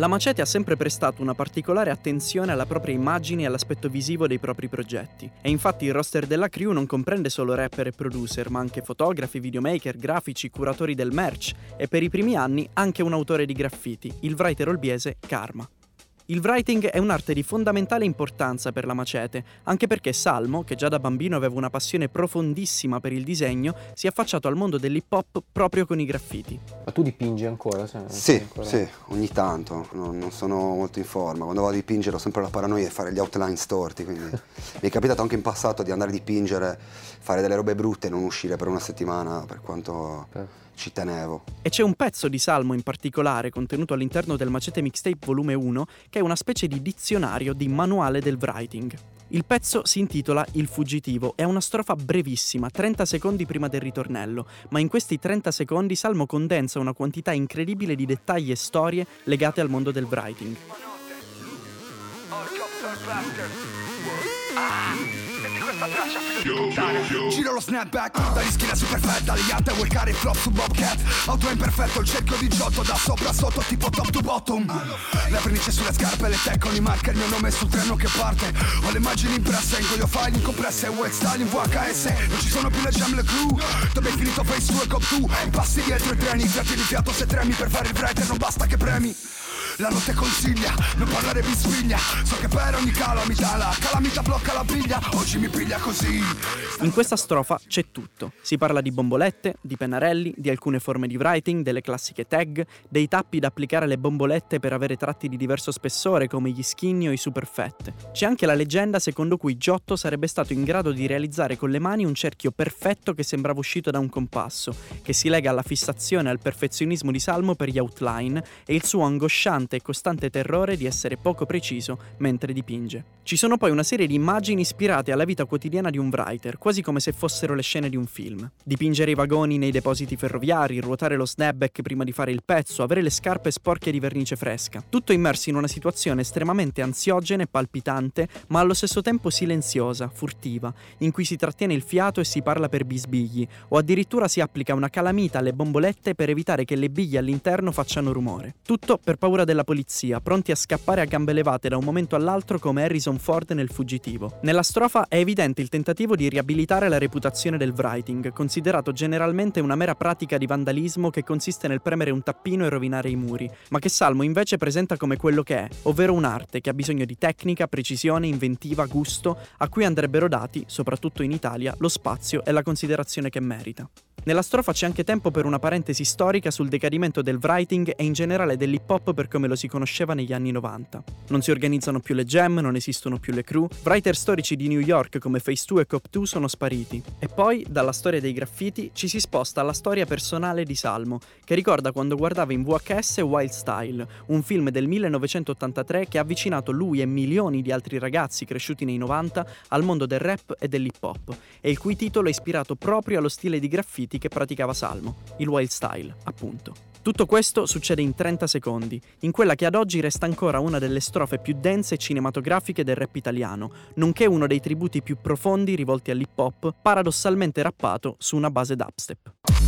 La Macete ha sempre prestato una particolare attenzione alla propria immagine e all'aspetto visivo dei propri progetti. E infatti il roster della crew non comprende solo rapper e producer, ma anche fotografi, videomaker, grafici, curatori del merch e per i primi anni anche un autore di graffiti, il writer olbiese Karma. Il writing è un'arte di fondamentale importanza per la macete, anche perché Salmo, che già da bambino aveva una passione profondissima per il disegno, si è affacciato al mondo dell'hip hop proprio con i graffiti. Ma tu dipingi ancora? Sì, sì, ancora... sì, ogni tanto, non, non, sono molto in forma. Quando vado a dipingere ho sempre la paranoia di fare gli outline storti, quindi mi è capitato anche in passato di andare a dipingere, fare delle robe brutte e non uscire per una settimana, per quanto... Okay ci tenevo. E c'è un pezzo di Salmo in particolare contenuto all'interno del Macete Mixtape volume 1 che è una specie di dizionario di manuale del writing. Il pezzo si intitola Il fuggitivo, è una strofa brevissima, 30 secondi prima del ritornello, ma in questi 30 secondi Salmo condensa una quantità incredibile di dettagli e storie legate al mondo del writing. Giro lo snapback dagli schiena super fat Dagli ante workare flop su Bobcat. Auto imperfetto il cerchio di Giotto Da sopra a sotto tipo top to bottom. Le vernice sulle scarpe Le tech con i marca Il mio nome sul treno che parte. Ho le immagini impresse In file incompresse Wet style in VHS Non ci sono più le jam le crew Dove hai finito face 2 e cop 2 Passi dietro i treni Fiati di fiato se tremi Per fare il writer non basta che premi la notte consiglia, non parlare mi sveglia So che per ogni calamità la calamita blocca la piglia Oggi mi piglia così. In questa strofa c'è tutto. Si parla di bombolette, di pennarelli, di alcune forme di writing, delle classiche tag Dei tappi da applicare alle bombolette per avere tratti di diverso spessore come gli skinny o i super fat C'è anche la leggenda secondo cui Giotto sarebbe stato in grado di realizzare con le mani un cerchio perfetto che sembrava uscito da un compasso Che si lega alla fissazione e al perfezionismo di Salmo per gli outline E il suo angosciante costante e costante terrore di essere poco preciso mentre dipinge. Ci sono poi una serie di immagini ispirate alla vita quotidiana di un writer, quasi come se fossero le scene di un film. Dipingere i vagoni nei depositi ferroviari, ruotare lo snapback prima di fare il pezzo, avere le scarpe sporche di vernice fresca. Tutto immerso in una situazione estremamente ansiogena e palpitante, ma allo stesso tempo silenziosa, furtiva, in cui si trattiene il fiato e si parla per bisbigli, o addirittura si applica una calamita alle bombolette per evitare che le biglie all'interno facciano rumore. Tutto per paura della polizia, pronti a scappare a gambe levate da un momento all'altro come Harrison Ford nel fuggitivo. Nella strofa è evidente il tentativo di riabilitare la reputazione del writing, considerato generalmente una mera pratica di vandalismo che consiste nel premere un tappino e rovinare i muri, ma che Salmo invece presenta come quello che è, ovvero un'arte che ha bisogno di tecnica, precisione, inventiva, gusto, a cui andrebbero dati, soprattutto in Italia, lo spazio e la considerazione che merita. Nella strofa c'è anche tempo per una parentesi storica sul decadimento del writing e in generale dell'hip hop per come lo si conosceva negli anni 90. Non si organizzano più le jam, non esistono più le crew, writer storici di New York come Face 2 e Cop 2 sono spariti. E poi, dalla storia dei graffiti, ci si sposta alla storia personale di Salmo, che ricorda quando guardava in VHS Wild Style, un film del 1983 che ha avvicinato lui e milioni di altri ragazzi cresciuti nei 90 al mondo del rap e dell'hip hop, e il cui titolo è ispirato proprio allo stile di graffiti riti che praticava Salmo, il wild style, appunto. Tutto questo succede in 30 secondi, in quella che ad oggi resta ancora una delle strofe più dense e cinematografiche del rap italiano, nonché uno dei tributi più profondi rivolti all'hip hop, paradossalmente rappato su una base dubstep.